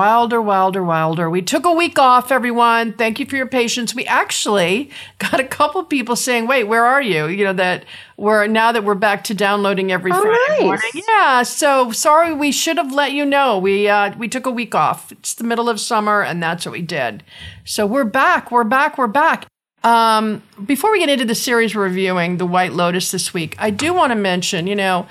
wilder, wilder, wilder. We took a week off, everyone. Thank you for your patience. We actually got a couple people saying, "Wait, where are you?" You know that we're now that we're back to downloading every Oh, Friday nice. morning. Yeah. So sorry, we should have let you know. We uh, we took a week off. It's the middle of summer, and that's what we did. So we're back. We're back. We're back. Um, before we get into the series we're reviewing, The White Lotus this week, I do want to mention, you know,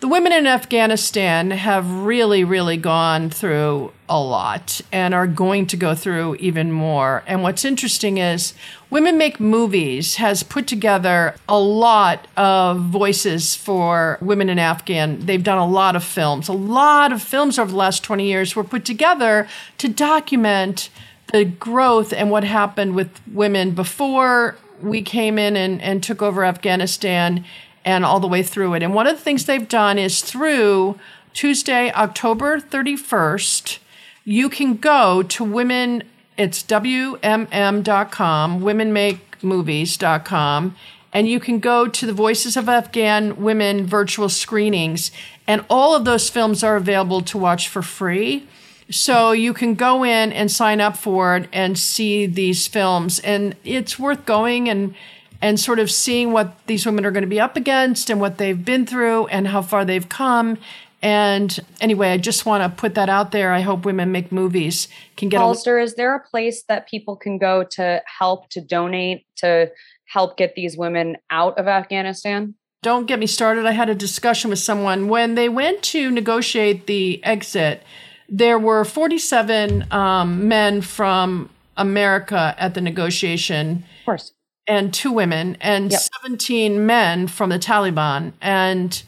the women in Afghanistan have really, really gone through a lot and are going to go through even more. And what's interesting is Women Make Movies has put together a lot of voices for women in Afghan. They've done a lot of films. A lot of films over the last 20 years were put together to document the growth and what happened with women before we came in and, and took over Afghanistan and all the way through it. And one of the things they've done is through Tuesday, October 31st, you can go to women, it's WMM.com, womenmakemovies.com, and you can go to the Voices of Afghan Women virtual screenings. And all of those films are available to watch for free. So you can go in and sign up for it and see these films, and it's worth going and and sort of seeing what these women are going to be up against and what they've been through and how far they've come. And anyway, I just want to put that out there. I hope women make movies can get a Hollister, is there a place that people can go to help, to donate, to help get these women out of Afghanistan? Don't get me started. I had a discussion with someone when they went to negotiate the exit. There were 47 um, men from America at the negotiation Of course. And two women and Yep. 17 men from the Taliban. And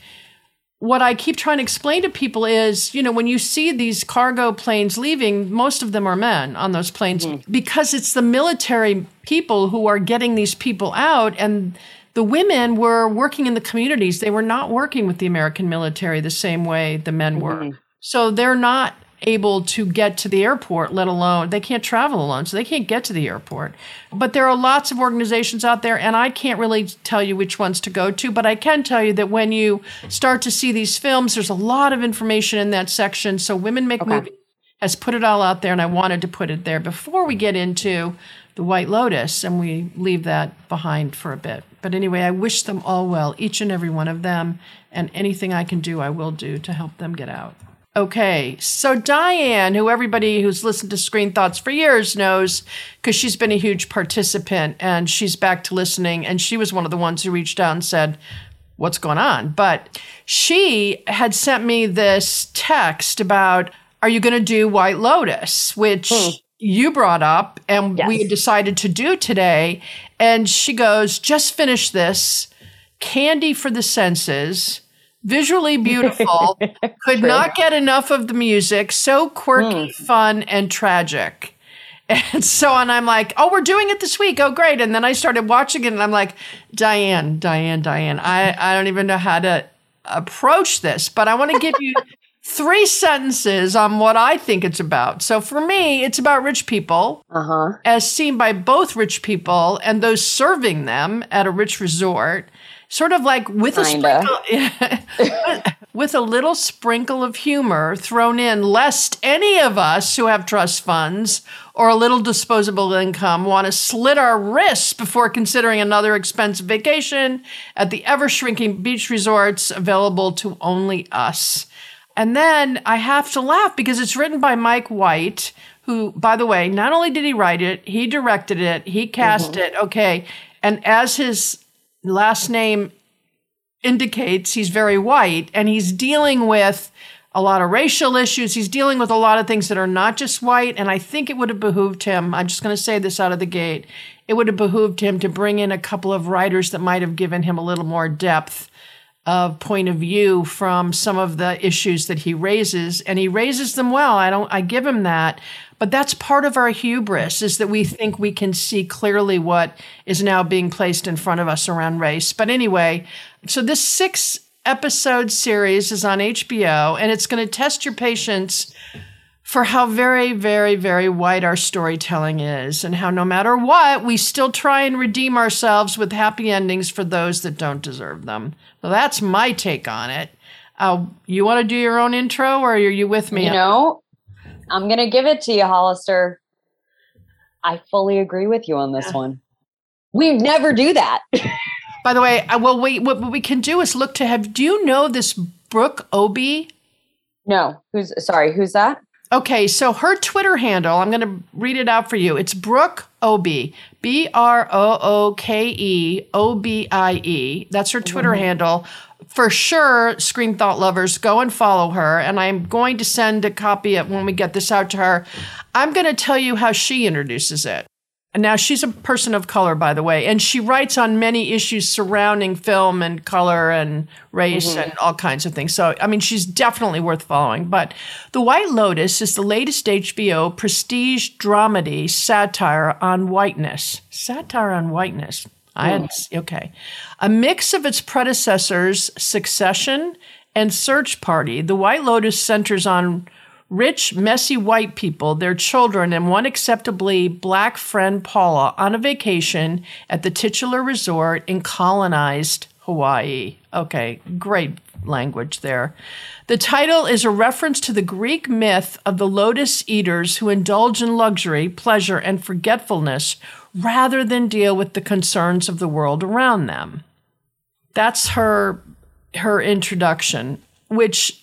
what I keep trying to explain to people is, you know, when you see these cargo planes leaving, most of them are men on those planes mm-hmm. because it's the military people who are getting these people out and the women were working in the communities. They were not working with the American military the same way the men were. Mm-hmm. So they're not able to get to the airport, let alone they can't travel alone, so they can't get to the airport. But there are lots of organizations out there, and I can't really tell you which ones to go to, but I can tell you that when you start to see these films, there's a lot of information in that section. So Women Make Okay. Movies has put it all out there, and I wanted to put it there before we get into the White Lotus and we leave that behind for a bit. But anyway, I wish them all well, each and every one of them, and anything I can do, I will do to help them get out. Okay, so Diane, who everybody who's listened to Screen Thoughts for years knows, because she's been a huge participant and she's back to listening, and she was one of the ones who reached out and said, What's going on? But she had sent me this text about, Are you going to do White Lotus? Which hmm. you brought up and we Yes. decided to do today. And she goes, Just finish this. Candy for the senses visually beautiful, could not get enough of the music, so quirky, fun, and tragic. And so, and I'm like, oh, we're doing it this week. Oh, great. And then I started watching it and I'm like, Diane, Diane, Diane, I, I don't even know how to approach this, but I want to give you three sentences on what I think it's about. So for me, it's about rich people Uh huh. as seen by both rich people and those serving them at a rich resort, sort of like with a Kinda. sprinkle, with a little sprinkle of humor thrown in, lest any of us who have trust funds or a little disposable income want to slit our wrists before considering another expensive vacation at the ever shrinking beach resorts available to only us. And then I have to laugh because it's written by Mike White, who, by the way, not only did he write it, he directed it, he cast mm-hmm. it. Okay. And as his last name indicates, he's very white and he's dealing with a lot of racial issues. He's dealing with a lot of things that are not just white. And I think it would have behooved him, I'm just going to say this out of the gate, it would have behooved him to bring in a couple of writers that might have given him a little more depth of point of view from some of the issues that he raises and he raises them well. I don't i give him that. But that's part of our hubris is that we think we can see clearly what is now being placed in front of us around race. But anyway so this six episode series is on hbo and it's going to test your patience for how very, very, very white our storytelling is, and how no matter what, we still try and redeem ourselves with happy endings for those that don't deserve them. So that's my take on it. Uh, you want to do your own intro, or are you with me? You know, I'm going to give it to you, Hollister. I fully agree with you on this Yeah. one. We never do that. By the way, uh, well, we, what we can do is look to have. Do you know this Brooke Obie? no, who's sorry? Who's that? Okay, so her Twitter handle, I'm going to read it out for you. It's Brooke Obie, B R O O K E O B I E. That's her Twitter mm-hmm. handle. For sure, Screen Thought lovers, go and follow her. And I'm going to send a copy of when we get this out to her. I'm going to tell you how she introduces it. Now she's a person of color, by the way, and she writes on many issues surrounding film and color and race mm-hmm. and all kinds of things. So, I mean, she's definitely worth following. But The White Lotus is the latest HBO prestige dramedy satire on whiteness. Satire on whiteness. I had hmm. okay. A mix of its predecessors, Succession and Search Party. The White Lotus centers on rich, messy white people, their children, and one acceptably black friend, Paula, on a vacation at the titular resort in colonized Hawaii. Okay, great language there. The title is a reference to the Greek myth of the lotus eaters who indulge in luxury, pleasure, and forgetfulness rather than deal with the concerns of the world around them. That's her her introduction, which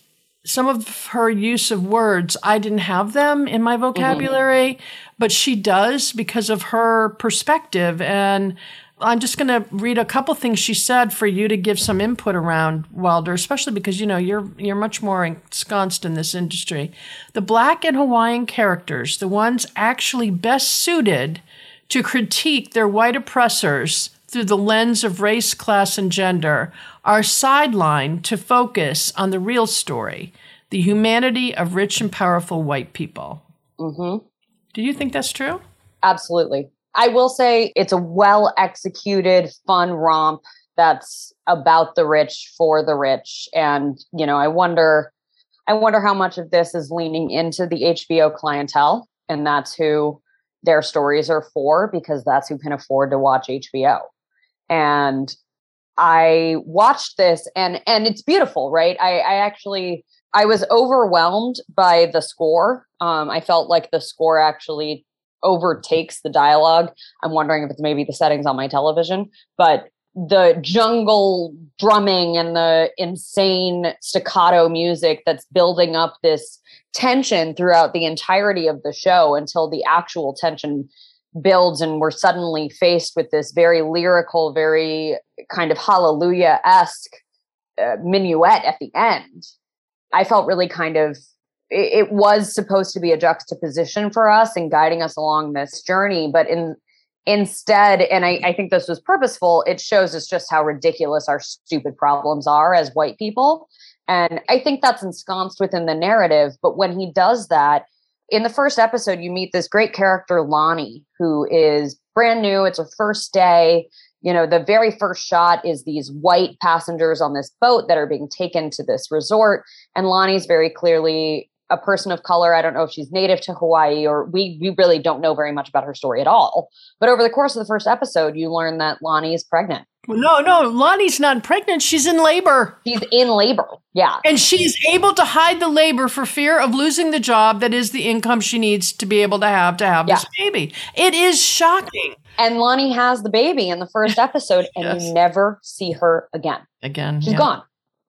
some of her use of words, I didn't have them in my mm-hmm. vocabulary, but she does because of her perspective. And I'm just going to read a couple things she said for you to give some input around Wilder, especially because you know you're you're much more ensconced in this industry. The black and Hawaiian characters, the ones actually best suited to critique their white oppressors through the lens of race, class, and gender, are sidelined to focus on the real story, the humanity of rich and powerful white people. hmm Do you think that's true? Absolutely. I will say it's a well executed, fun romp that's about the rich for the rich. And, you know, I wonder I wonder how much of this is leaning into the HBO clientele, and that's who their stories are for because that's who can afford to watch HBO. And I watched this and and it's beautiful, right? I, I actually I was overwhelmed by the score. Um, I felt like the score actually overtakes the dialogue. I'm wondering if it's maybe the settings on my television, but the jungle drumming and the insane staccato music that's building up this tension throughout the entirety of the show until the actual tension builds and we're suddenly faced with this very lyrical, very kind of hallelujah esque uh, minuet at the end. I felt really kind of it, it was supposed to be a juxtaposition for us and guiding us along this journey, but in instead, and I, I think this was purposeful, it shows us just how ridiculous our stupid problems are as white people. And I think that's ensconced within the narrative. But when he does that, in the first episode, you meet this great character, Lonnie, who is brand new. It's her first day. You know, the very first shot is these white passengers on this boat that are being taken to this resort. And Lonnie's very clearly a person of color. I don't know if she's native to Hawaii or we we really don't know very much about her story at all. But over the course of the first episode, you learn that Lonnie is pregnant. No, no, Lonnie's not pregnant. She's in labor. She's in labor. Yeah. And she's able to hide the labor for fear of losing the job that is the income she needs to be able to have to have this baby. It is shocking. And Lonnie has the baby in the first episode, and Yes. you never see her again. Again, She's yeah. gone.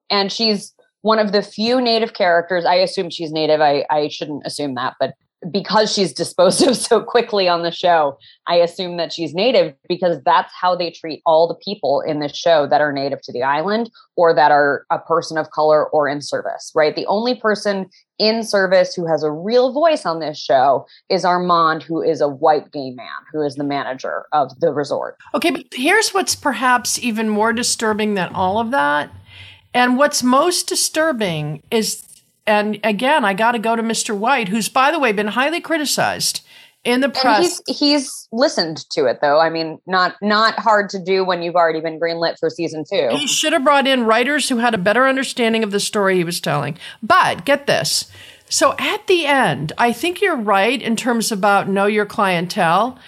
And she's one of the few native characters. I assume she's native. I, I shouldn't assume that, but because she's disposed of so quickly on the show, I assume that she's native because that's how they treat all the people in this show that are native to the island or that are a person of color or in service, right? The only person in service who has a real voice on this show is Armand, who is a white gay man, who is the manager of the resort. Okay, but here's what's perhaps even more disturbing than all of that. And what's most disturbing is, and again, I got to go to Mr. White, who's, by the way, been highly criticized in the press. he's he's listened to it though. I mean, not not hard to do when you've already been greenlit for season two. He should have brought in writers who had a better understanding of the story he was telling. But get this. So at the end, I think you're right in terms about know your clientele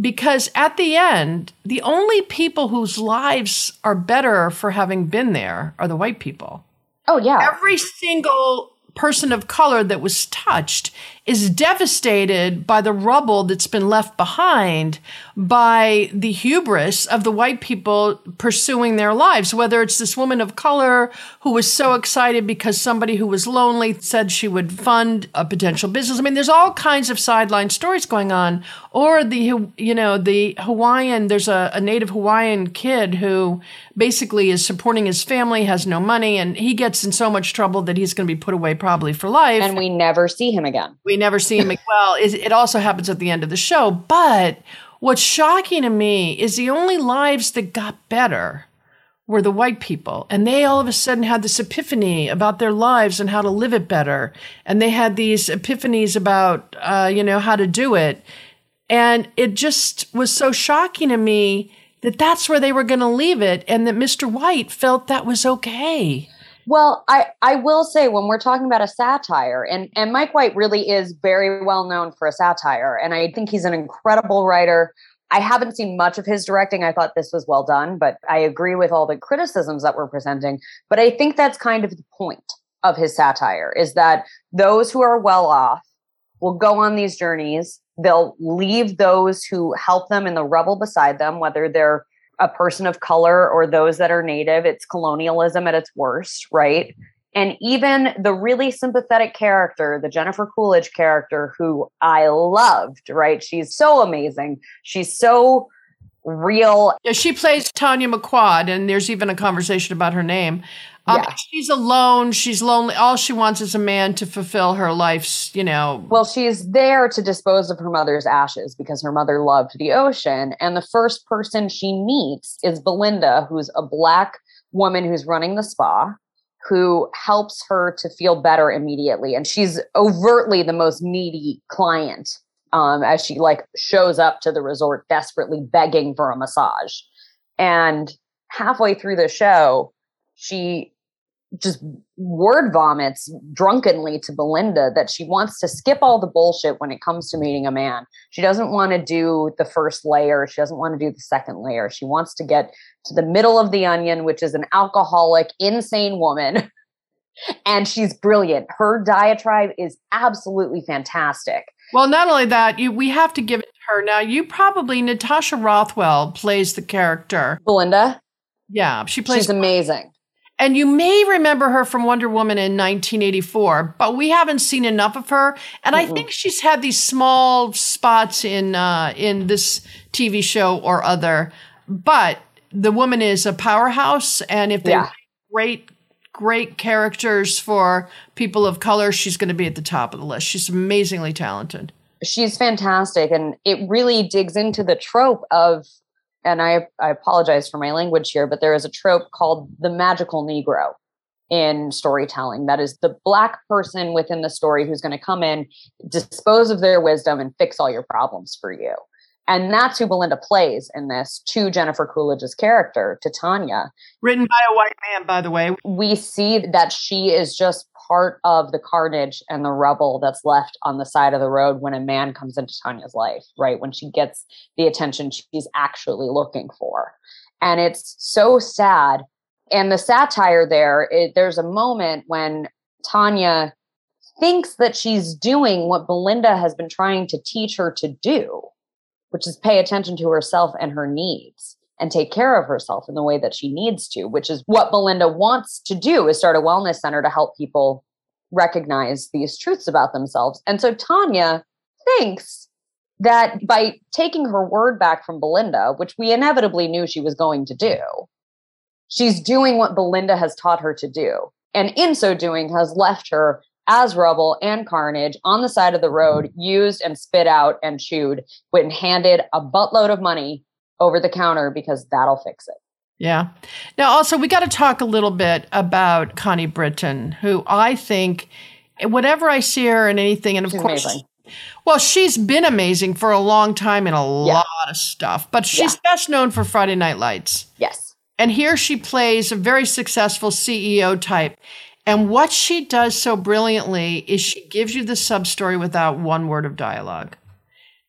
because at the end, the only people whose lives are better for having been there are the white people. Oh yeah. Every single person of color that was touched is devastated by the rubble that's been left behind by the hubris of the white people pursuing their lives. Whether it's this woman of color who was so excited because somebody who was lonely said she would fund a potential business. I mean, there's all kinds of sideline stories going on. Or the, you know, the Hawaiian, there's a, a native Hawaiian kid who basically is supporting his family, has no money, and he gets in so much trouble that he's going to be put away probably for life. And we never see him again. We never see him. well, it, it also happens at the end of the show. But what's shocking to me is the only lives that got better were the white people. And they all of a sudden had this epiphany about their lives and how to live it better. And they had these epiphanies about, uh, you know, how to do it. And it just was so shocking to me that that's where they were going to leave it and that Mr. White felt that was okay. Well, I, I will say when we're talking about a satire, and, and Mike White really is very well known for a satire, and I think he's an incredible writer. I haven't seen much of his directing. I thought this was well done, but I agree with all the criticisms that we're presenting. But I think that's kind of the point of his satire is that those who are well off will go on these journeys They'll leave those who help them in the rubble beside them, whether they're a person of color or those that are native. It's colonialism at its worst, right? And even the really sympathetic character, the Jennifer Coolidge character, who I loved, right? She's so amazing. She's so real. Yeah, she plays Tanya McQuoid, and there's even a conversation about her name. Um, yeah. She's alone. She's lonely. All she wants is a man to fulfill her life's, you know. Well, she's there to dispose of her mother's ashes because her mother loved the ocean. And the first person she meets is Belinda, who's a black woman who's running the spa, who helps her to feel better immediately. And she's overtly the most needy client um, as she like shows up to the resort desperately begging for a massage. And halfway through the show, she just word vomits drunkenly to Belinda that she wants to skip all the bullshit when it comes to meeting a man. She doesn't want to do the first layer. She doesn't want to do the second layer. She wants to get to the middle of the onion, which is an alcoholic, insane woman. and she's brilliant. Her diatribe is absolutely fantastic. Well, not only that, you we have to give it to her. Now, you probably Natasha Rothwell plays the character. Belinda? Yeah, she plays She's amazing. And you may remember her from Wonder Woman in 1984, but we haven't seen enough of her. And Mm-mm. I think she's had these small spots in uh, in this TV show or other. But the woman is a powerhouse, and if they're yeah. great, great characters for people of color, she's going to be at the top of the list. She's amazingly talented. She's fantastic, and it really digs into the trope of and I, I apologize for my language here, but there is a trope called the magical Negro in storytelling. That is the black person within the story who's going to come in, dispose of their wisdom, and fix all your problems for you. And that's who Belinda plays in this to Jennifer Coolidge's character, to Tanya. Written by a white man, by the way. We see that she is just part of the carnage and the rubble that's left on the side of the road when a man comes into Tanya's life, right? When she gets the attention she's actually looking for. And it's so sad. And the satire there, it, there's a moment when Tanya thinks that she's doing what Belinda has been trying to teach her to do which is pay attention to herself and her needs and take care of herself in the way that she needs to, which is what Belinda wants to do is start a wellness center to help people recognize these truths about themselves. And so Tanya thinks that by taking her word back from Belinda, which we inevitably knew she was going to do, she's doing what Belinda has taught her to do. And in so doing, has left her as rubble and carnage on the side of the road, used and spit out and chewed, when handed a buttload of money over the counter because that'll fix it. Yeah. Now, also, we got to talk a little bit about Connie Britton, who I think, whatever I see her in anything, and of she's course, amazing. well, she's been amazing for a long time in a yeah. lot of stuff, but she's yeah. best known for Friday Night Lights. Yes. And here she plays a very successful CEO type. And what she does so brilliantly is she gives you the sub story without one word of dialogue.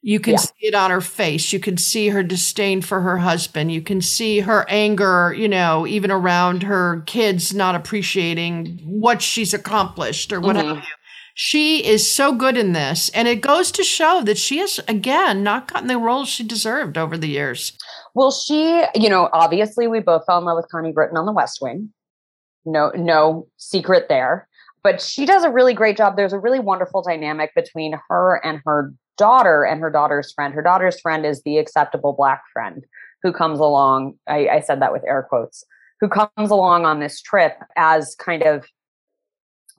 You can yeah. see it on her face. You can see her disdain for her husband. You can see her anger, you know, even around her kids not appreciating what she's accomplished or what mm-hmm. have you. She is so good in this. And it goes to show that she has, again, not gotten the roles she deserved over the years. Well, she, you know, obviously we both fell in love with Connie Britton on the West Wing. No, no secret there. But she does a really great job. There's a really wonderful dynamic between her and her daughter and her daughter's friend. Her daughter's friend is the acceptable black friend who comes along. I, I said that with air quotes, who comes along on this trip as kind of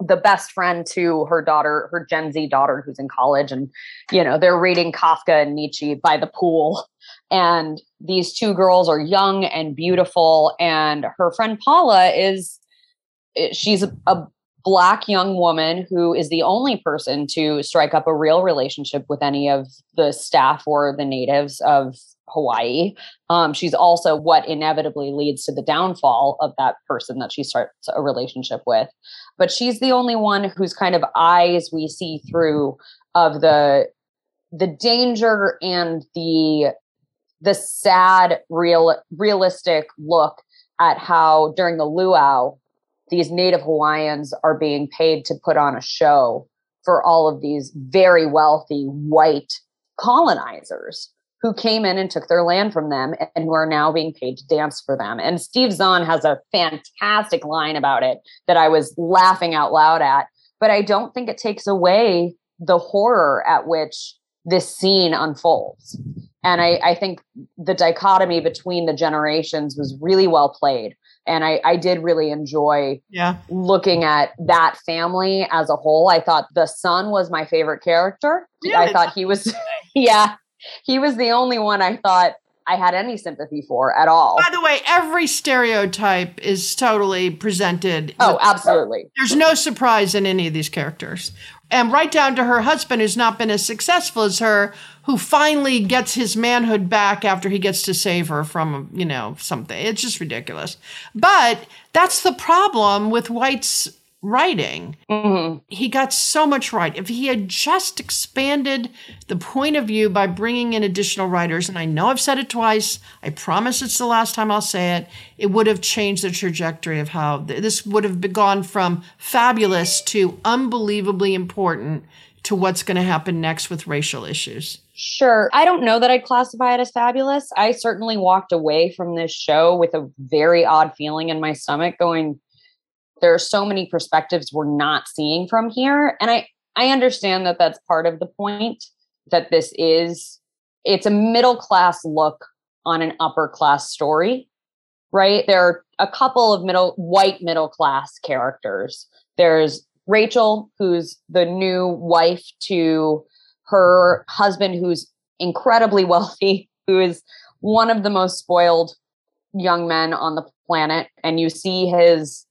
the best friend to her daughter, her Gen Z daughter who's in college. And, you know, they're reading Kafka and Nietzsche by the pool. And these two girls are young and beautiful. And her friend Paula is, she's a, black young woman who is the only person to strike up a real relationship with any of the staff or the natives of Hawaii. Um, she's also what inevitably leads to the downfall of that person that she starts a relationship with. But she's the only one whose kind of eyes we see through of the the danger and the the sad real realistic look at how during the luau these native hawaiians are being paid to put on a show for all of these very wealthy white colonizers who came in and took their land from them and who are now being paid to dance for them. And Steve Zahn has a fantastic line about it that I was laughing out loud at, but I don't think it takes away the horror at which this scene unfolds. And I, I think the dichotomy between the generations was really well played. And I, I did really enjoy yeah. looking at that family as a whole. I thought the son was my favorite character. Yeah, I thought he was, yeah, he was the only one I thought I had any sympathy for at all. By the way, every stereotype is totally presented. Oh, absolutely. There's no surprise in any of these characters. And right down to her husband, who's not been as successful as her, who finally gets his manhood back after he gets to save her from, you know, something. It's just ridiculous. But that's the problem with White's writing. Mm-hmm. He got so much right. If he had just expanded the point of view by bringing in additional writers, and I know I've said it twice, I promise it's the last time I'll say it, it would have changed the trajectory of how this would have gone from fabulous to unbelievably important to what's going to happen next with racial issues. Sure. I don't know that I'd classify it as fabulous. I certainly walked away from this show with a very odd feeling in my stomach going, there are so many perspectives we're not seeing from here. And i i understand that that's part of the point that this is it's a middle class look on an upper class story right? There are a couple of middle white middle class characters. There's rachel who's the new wife to her husband who's incredibly wealthy who is one of the most spoiled young men on the planet. And you see his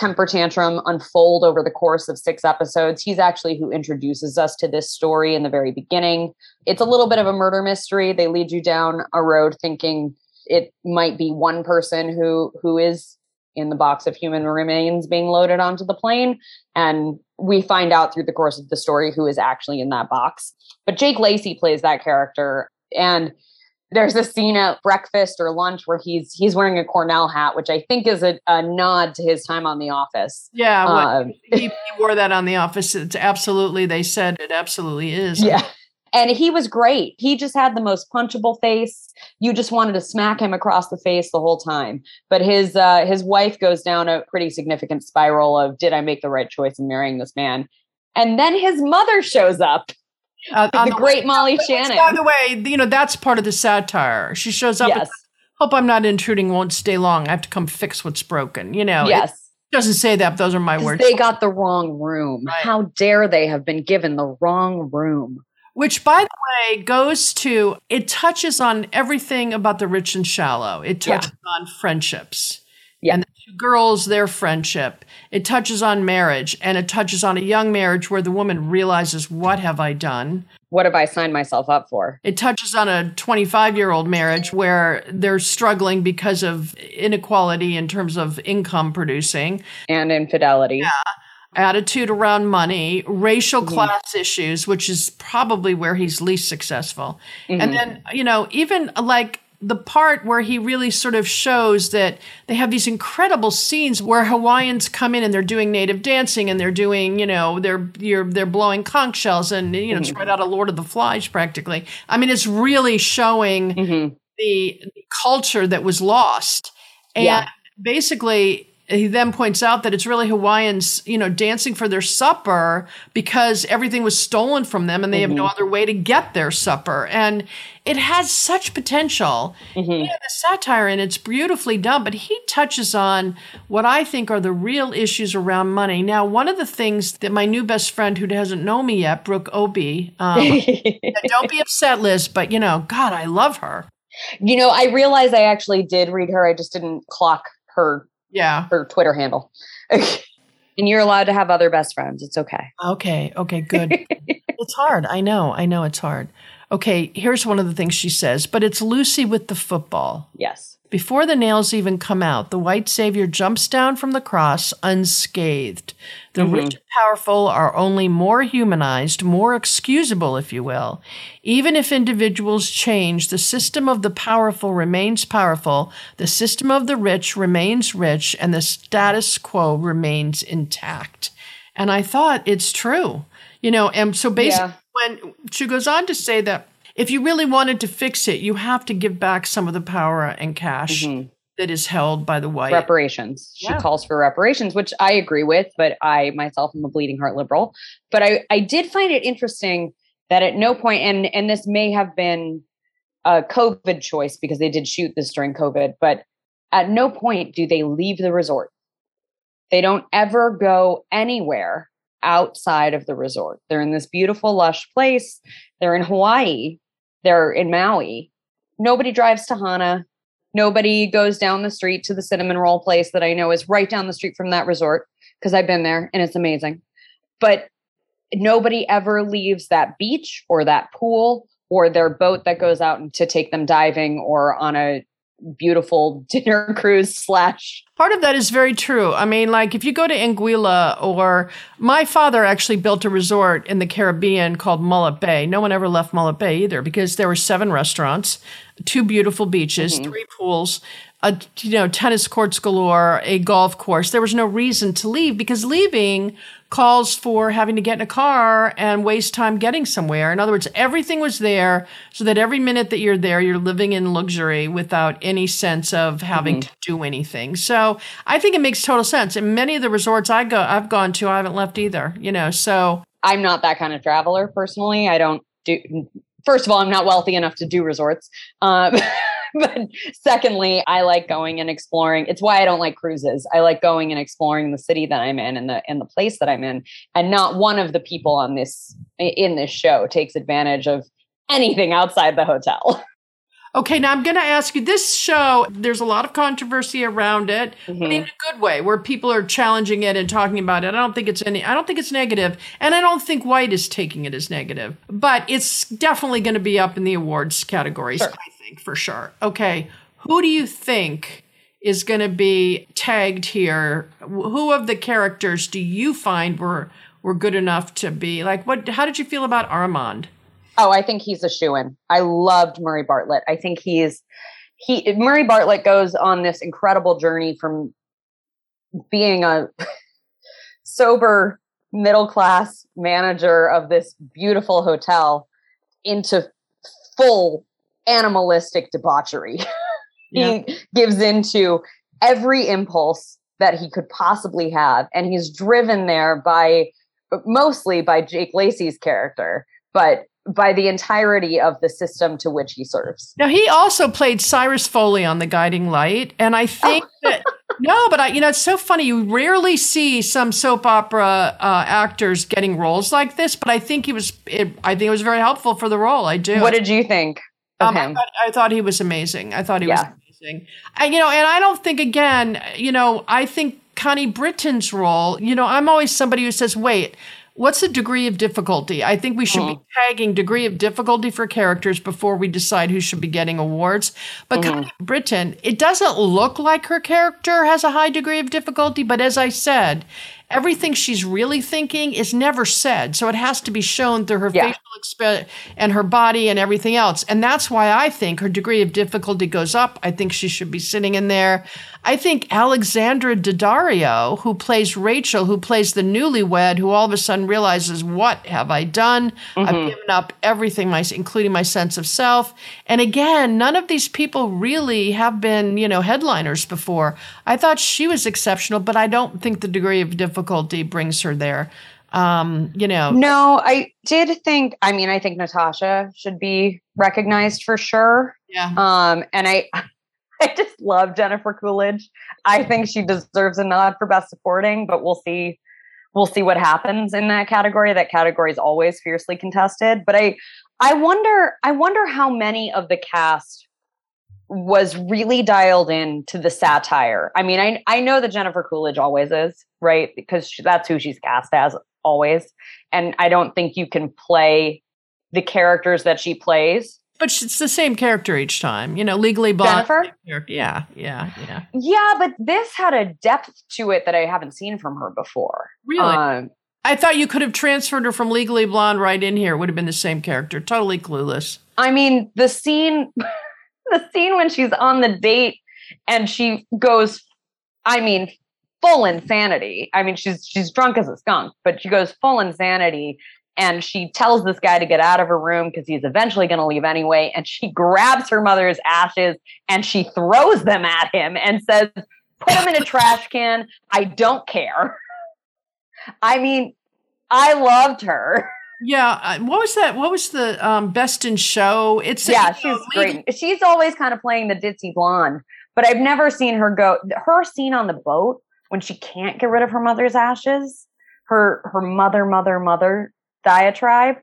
temper tantrum unfold over the course of six episodes. He's actually who introduces us to this story in the very beginning. It's a little bit of a murder mystery. They lead you down a road thinking it might be one person who who is in the box of human remains being loaded onto the plane and we find out through the course of the story who is actually in that box. But Jake Lacy plays that character and there's a scene at breakfast or lunch where he's he's wearing a Cornell hat, which I think is a, a nod to his time on The Office. Yeah, well, um, he, he, wore that on The Office. It's absolutely. They said it absolutely is. Yeah, and he was great. He just had the most punchable face. You just wanted to smack him across the face the whole time. But his uh, his wife goes down a pretty significant spiral of did I make the right choice in marrying this man? And then his mother shows up uh, the, the great Molly Shannon. By the way, you know that's part of the satire. She shows up. Yes. Hope I'm not intruding. Won't stay long. I have to come fix what's broken. You know. Yes. It doesn't say that. those are my words. They got the wrong room. Right. How dare they have been given the wrong room? Which, by the way, goes to it touches on everything about the rich and shallow. It touches yeah. on friendships. Yeah. And the two girls, their friendship. It touches on marriage and it touches on a young marriage where the woman realizes, What have I done? What have I signed myself up for? It touches on a 25 year old marriage where they're struggling because of inequality in terms of income producing and infidelity. Yeah attitude around money, racial mm-hmm. class issues, which is probably where he's least successful. Mm-hmm. And then, you know, even like the part where he really sort of shows that they have these incredible scenes where Hawaiians come in and they're doing native dancing and they're doing, you know, they're you're, they're blowing conch shells and you know, it's right out of Lord of the Flies practically. I mean, it's really showing Mhm. the, the culture that was lost. And Yeah. basically, he then points out that it's really Hawaiians, you know, dancing for their supper because everything was stolen from them and they have no other way to get their supper. And it has such potential. Yeah, the satire and it's beautifully done, but he touches on what I think are the real issues around money. Now, one of the things that my new best friend who doesn't know me yet, Brooke Obie, um, don't be upset, Liz, but you know, God, I love her. you know, I realized I actually did read her. I just didn't clock her Yeah. her Twitter handle. and you're allowed to have other best friends. It's okay. Okay. Okay. Good. it's hard. I know. I know it's hard. Okay. Here's one of the things she says, but it's Lucy with the football. Yes. Before the nails even come out, the white savior jumps down from the cross unscathed. The mm-hmm. rich and powerful are only more humanized, more excusable, if you will. Even if individuals change, the system of the powerful remains powerful, the system of the rich remains rich, and the status quo remains intact. And I thought it's true. You know, and so basically, Yeah. when she goes on to say that if you really wanted to fix it, you have to give back some of the power and cash mm-hmm. that is held by the white. reparations. She Yeah. calls for reparations, which I agree with, but I myself am a bleeding heart liberal. But I, I did find it interesting that at no point, and and this may have been a COVID choice because they did shoot this during COVID, but at no point do they leave the resort. They don't ever go anywhere outside of the resort. They're in this beautiful, lush place. They're in Hawaii. They're in Maui. Nobody drives to Hana. Nobody goes down the street to the cinnamon roll place that I know is right down the street from that resort because I've been there and it's amazing. But nobody ever leaves that beach or that pool or their boat that goes out to take them diving or on a beautiful dinner cruise slash Part of that is very true. I mean, like if you go to Anguilla or my father actually built a resort in the Caribbean called Mullet Bay. No one ever left Mullet Bay either because there were seven restaurants, two beautiful beaches, mm-hmm. three pools, a you know, tennis courts galore, a golf course. There was no reason to leave because leaving calls for having to get in a car and waste time getting somewhere. In other words, everything was there so that every minute that you're there, you're living in luxury without any sense of having to do anything. So I think it makes total sense. And many of the resorts I go, I've gone to, I haven't left either. You know, so I'm not that kind of traveler personally. I don't do. First of all, I'm not wealthy enough to do resorts. Um, but secondly, I like going and exploring. It's why I don't like cruises. I like going and exploring the city that I'm in and the and the place that I'm in. And not one of the people on this in this show takes advantage of anything outside the hotel. Okay, now I'm going to ask you this show, there's a lot of controversy around it, but in mm-hmm. a good way where people are challenging it and talking about it. I don't think it's any I don't think it's negative, and I don't think White is taking it as negative. But it's definitely going to be up in the awards categories, Sure. I think, for sure. Okay, who do you think is going to be tagged here? Who of the characters do you find were were good enough to be like what how did you feel about Armand? Oh, I think he's a shoe in. I loved Murray Bartlett. I think he's he Murray Bartlett goes on this incredible journey from being a sober middle class manager of this beautiful hotel into full animalistic debauchery. Yeah. he gives into every impulse that he could possibly have and he's driven there by mostly by Jake Lacy's character, but by the entirety of the system to which he serves. Now he also played Cyrus Foley on The Guiding Light, and I think that no, but I, you know, it's so funny. You rarely see some soap opera uh, actors getting roles like this, but I think he was. It, I think it was very helpful for the role. I do. What did you think Um, I, thought, I thought he was amazing. I thought he was amazing. And, you know, and I don't think again, you know, I think Connie Britton's role. You know, I'm always somebody who says, wait. What's the degree of difficulty? I think we should be tagging degree of difficulty for characters before we decide who should be getting awards. But Connie Britton, it doesn't look like her character has a high degree of difficulty. But as I said, everything she's really thinking is never said. So it has to be shown through her Yeah. facial expression and her body and everything else. And that's why I think her degree of difficulty goes up. I think she should be sitting in there. I think Alexandra Daddario, who plays Rachel, who plays the newlywed, who all of a sudden realizes, what have I done? I've given up everything, my, including my sense of self. And again, none of these people really have been, you know, headliners before. I thought she was exceptional, but I don't think the degree of difficulty brings her there. Um, you know, No, I did think. I mean, I think Natasha should be recognized for sure. yeah. Um, and I, I just love Jennifer Coolidge. I think she deserves a nod for best supporting, but we'll see. We'll see what happens in that category. That category is always fiercely contested. But I, I wonder. I wonder how many of the cast was really dialed in to the satire. I mean, I I know that Jennifer Coolidge always is right because she, that's who she's cast as always, and I don't think you can play the characters that she plays But it's the same character each time, you know, legally blonde. Jennifer? Yeah, yeah, yeah. Yeah, but this had a depth to it that I haven't seen from her before. Really? Um, I thought you could have transferred her from Legally Blonde right in here. It would have been the same character. Totally clueless. I mean, the scene, the scene when she's on the date and she goes, I mean, full insanity. I mean, she's she's drunk as a skunk, but she goes full insanity. And she tells this guy to get out of her room because he's eventually going to leave anyway. And she grabs her mother's ashes and she throws them at him and says, Put them in a trash can. I don't care. I mean, I loved her. Yeah. What was that? What was the um, best in show? It's yeah, she's great. She's always kind of playing the ditzy blonde, but I've never seen her go. Her scene on the boat when she can't get rid of her mother's ashes, her her mother, mother, mother diatribe.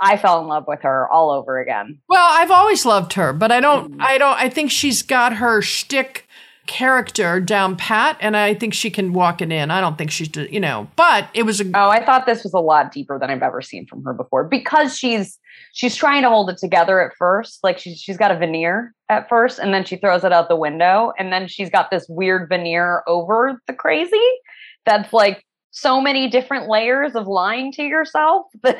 I fell in love with her all over again. Well, I've always loved her, but I don't. Mhm. I don't. I think she's got her shtick character down pat, and I think she can walk it in. I don't think she's, you know. But it was a Oh, I thought this was a lot deeper than I've ever seen from her before because she's she's trying to hold it together at first. Like she's she's got a veneer at first, and then she throws it out the window, and then she's got this weird veneer over the crazy that's like so many different layers of lying to yourself that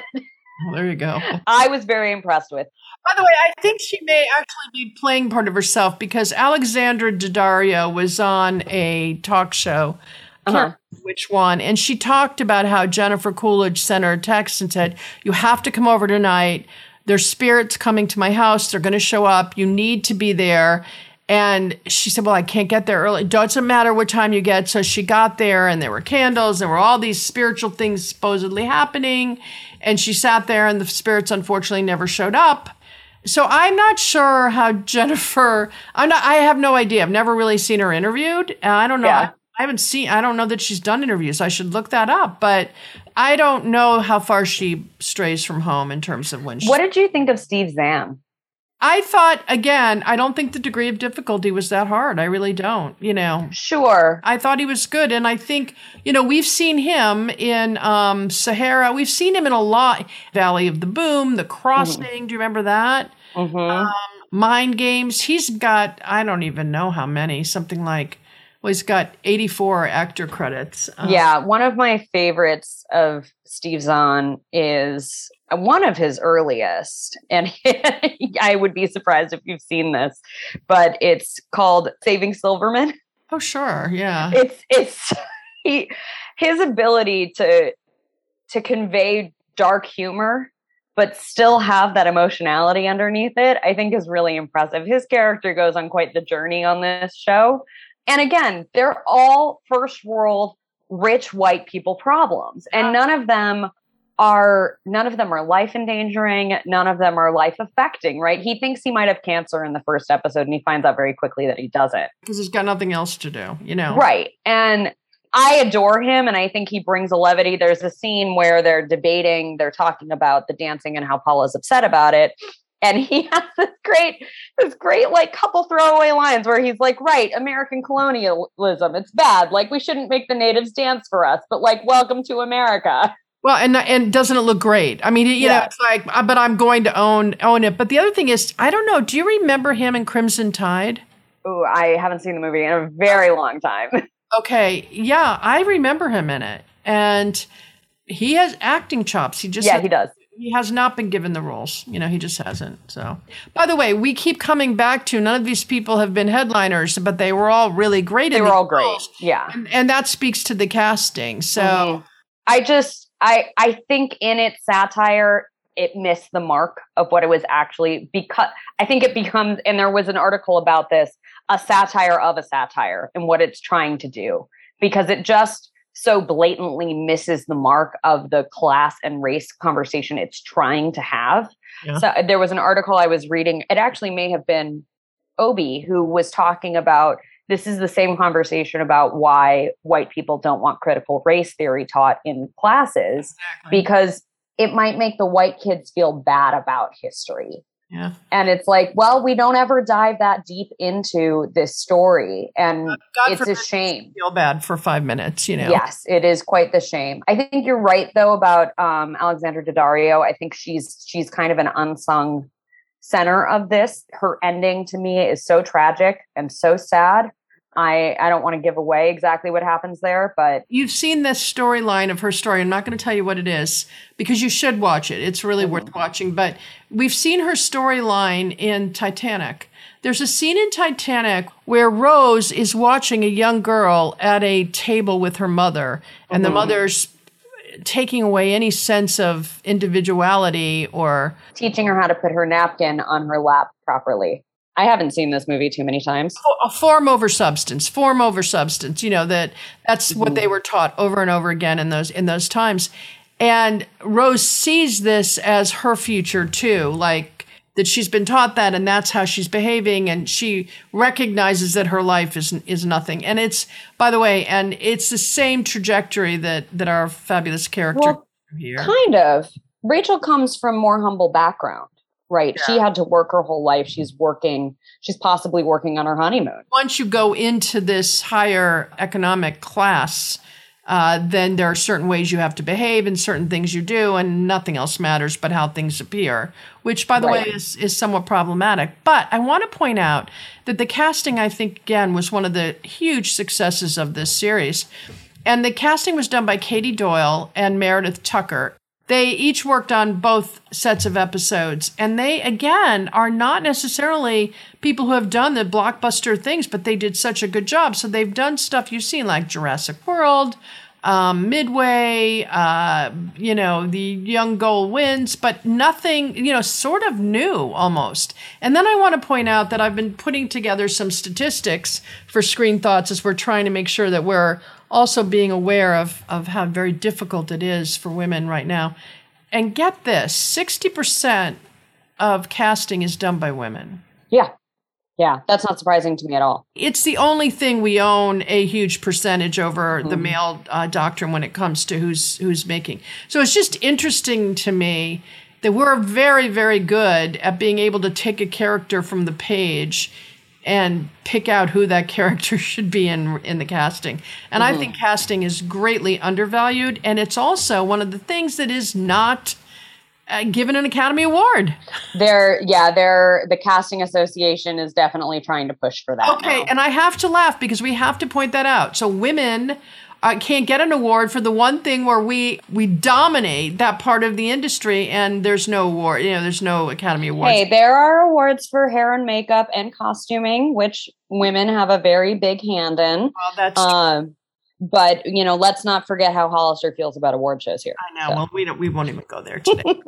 well, there you go. I was very impressed with. By the way, I think she may actually be playing part of herself because Alexandra Daddario was on a talk show. Uh-huh. Which one? And she talked about how Jennifer Coolidge sent her a text and said, You have to come over tonight. There's spirits coming to my house. They're going to show up. You need to be there. And she said, Well, I can't get there early. Doesn't matter what time you get. So she got there, and there were candles, there were all these spiritual things supposedly happening. And she sat there, and the spirits unfortunately never showed up. So I'm not sure how Jennifer. I'm not. I have no idea. I've never really seen her interviewed. I don't know. Yeah. I haven't seen. I don't know that she's done interviews. I should look that up. But I don't know how far she strays from home in terms of when. She, What did you think of Steve Zahn? I thought again. I don't think the degree of difficulty was that hard. I really don't. You know. Sure. I thought he was good, and I think you know we've seen him in um, Sahara. We've seen him in a lot. Valley of the Boom, The Crossing. Do you remember that? hmm Mind Games. He's got I don't even know how many. Something like well, he's got eighty four actor credits. Um, yeah, one of my favorites of Steve Zahn is one of his earliest, and I would be surprised if you've seen this, but it's called Saving Silverman. Oh sure. Yeah. It's it's he his ability to to convey dark humor but still have that emotionality underneath it, I think is really impressive. His character goes on quite the journey on this show. And again, they're all first world rich white people problems and uh, none of them are none of them are life endangering none of them are life affecting right he thinks he might have cancer in the first episode and he finds out very quickly that he doesn't Because he's got nothing else to do. You know. Right. And I adore him and I think he brings a levity. There's a scene where they're debating, they're talking about the dancing and how Paula's upset about it. And he has this great, this great like couple throwaway lines where he's like, right, American colonialism, it's bad. Like we shouldn't make the natives dance for us, but like welcome to America. Well, and and doesn't it look great? I mean, you know, it's like, uh, but I'm going to own own it. But the other thing is, I don't know. Do you remember him in Crimson Tide? Oh, I haven't seen the movie in a very long time. Okay, yeah, I remember him in it, and he has acting chops. He just yeah, he does. He has not been given the roles. You know, he just hasn't. So, by the way, we keep coming back to none of these people have been headliners, but they were all really great. They were all great. Yeah, and, and, that speaks to the casting. So, mm-hmm. I just, I, I think in its satire, it missed the mark of what it was actually because I think it becomes. And there was an article about this, a satire of a satire, and what it's trying to do because it just so blatantly misses the mark of the class and race conversation it's trying to have. Yeah. So there was an article I was reading. It actually may have been Obie who was talking about this is the same conversation about why white people don't want critical race theory taught in classes exactly. because it might make the white kids feel bad about history. Yeah. And it's like, well, we don't ever dive that deep into this story. And it's a shame. Feel bad for five minutes, you know. Yes, it is quite the shame. I think you're right though about um, Alexandra Daddario. I think she's she's kind of an unsung center of this. Her ending to me is so tragic and so sad. I, I don't want to give away exactly what happens there, but you've seen this storyline of her story. I'm not going to tell you what it is because you should watch it. It's really mm-hmm. worth watching. But we've seen her storyline in Titanic. There's a scene in Titanic where Rose is watching a young girl at a table with her mother, and mm-hmm. the mother's taking away any sense of individuality or teaching her how to put her napkin on her lap properly. I haven't seen this movie too many times. A form over substance, form over substance. You know that that's mm-hmm. what they were taught over and over again in those in those times. And Rose sees this as her future too, like that she's been taught that, and that's how she's behaving, and she recognizes that her life is is nothing. And it's, by the way, and it's the same trajectory that that our fabulous character well, here. Kind of. Rachel comes from more humble background right? Yeah. She had to work her whole life. She's working, she's possibly working on her honeymoon. Once you go into this higher economic class, uh, then there are certain ways you have to behave and certain things you do, and nothing else matters but how things appear, which, by the right. way, is, is somewhat problematic. But I want to point out that the casting, I think, again, was one of the huge successes of this series. And the casting was done by Katie Doyle and Meredith Tucker. They each worked on both sets of episodes, and they, again, are not necessarily people who have done the blockbuster things, but they did such a good job. So they've done stuff you've seen like Jurassic World, um, Midway, uh, you know, the Young Goal wins, but nothing, you know, sort of new almost. And then I want to point out that I've been putting together some statistics for Screen Thoughts as we're trying to make sure that we're also being aware of, of how very difficult it is for women right now. And get this 60% of casting is done by women. Yeah. Yeah, that's not surprising to me at all. It's the only thing we own a huge percentage over mm-hmm. the male uh, doctrine when it comes to who's who's making. So it's just interesting to me that we're very very good at being able to take a character from the page and pick out who that character should be in in the casting. And mm-hmm. I think casting is greatly undervalued, and it's also one of the things that is not uh, given an Academy Award. They're yeah, they're the casting association is definitely trying to push for that. Okay, now. and I have to laugh because we have to point that out. So women uh, can't get an award for the one thing where we we dominate that part of the industry and there's no award you know there's no academy awards hey there are awards for hair and makeup and costuming which women have a very big hand in well, that's um, but you know let's not forget how hollister feels about award shows here. I know. So. well we don't we won't even go there today.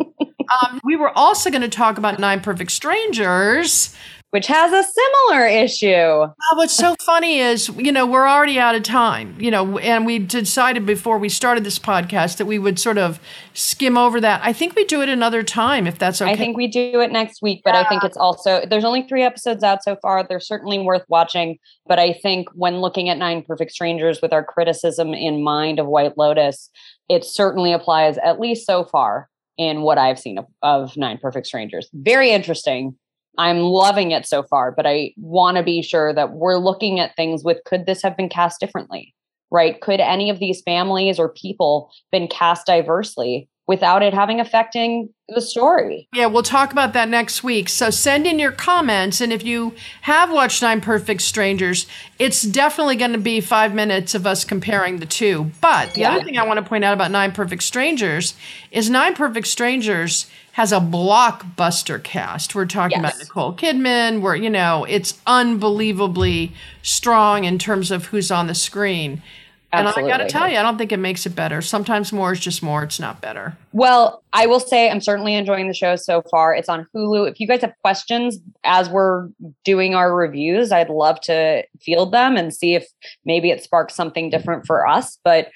Um, we were also going to talk about nine perfect strangers which has a similar issue. Well, what's so funny is, you know, we're already out of time, you know, and we decided before we started this podcast that we would sort of skim over that. I think we do it another time if that's okay. I think we do it next week, but yeah. I think it's also, there's only three episodes out so far. They're certainly worth watching. But I think when looking at Nine Perfect Strangers with our criticism in mind of White Lotus, it certainly applies, at least so far, in what I've seen of, of Nine Perfect Strangers. Very interesting I'm loving it so far, but I want to be sure that we're looking at things with could this have been cast differently? Right? Could any of these families or people been cast diversely without it having affecting the story. Yeah, we'll talk about that next week. So send in your comments. And if you have watched Nine Perfect Strangers, it's definitely going to be five minutes of us comparing the two. But the yeah. other thing I want to point out about Nine Perfect Strangers is Nine Perfect Strangers has a blockbuster cast. We're talking yes. about Nicole Kidman, where, you know, it's unbelievably strong in terms of who's on the screen. Absolutely. And I got to tell you, I don't think it makes it better. Sometimes more is just more. It's not better. Well, I will say I'm certainly enjoying the show so far. It's on Hulu. If you guys have questions as we're doing our reviews, I'd love to field them and see if maybe it sparks something different for us. But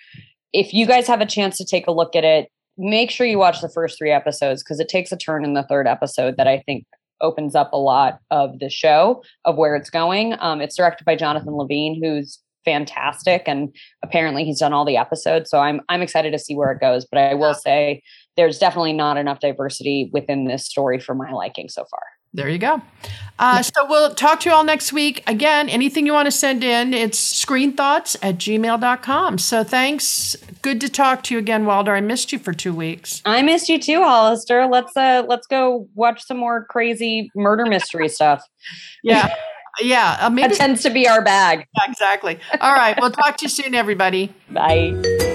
if you guys have a chance to take a look at it, make sure you watch the first three episodes because it takes a turn in the third episode that I think opens up a lot of the show of where it's going. Um, it's directed by Jonathan Levine, who's fantastic and apparently he's done all the episodes so i'm i'm excited to see where it goes but i will say there's definitely not enough diversity within this story for my liking so far there you go. Uh, so we'll talk to you all next week. Again, anything you want to send in, it's screenthoughts at gmail.com. So thanks. Good to talk to you again, Wilder. I missed you for two weeks. I missed you too, Hollister. Let's uh let's go watch some more crazy murder mystery stuff. Yeah. Yeah, uh, maybe that tends to be our bag. Yeah, exactly. All right, we'll talk to you soon, everybody. Bye.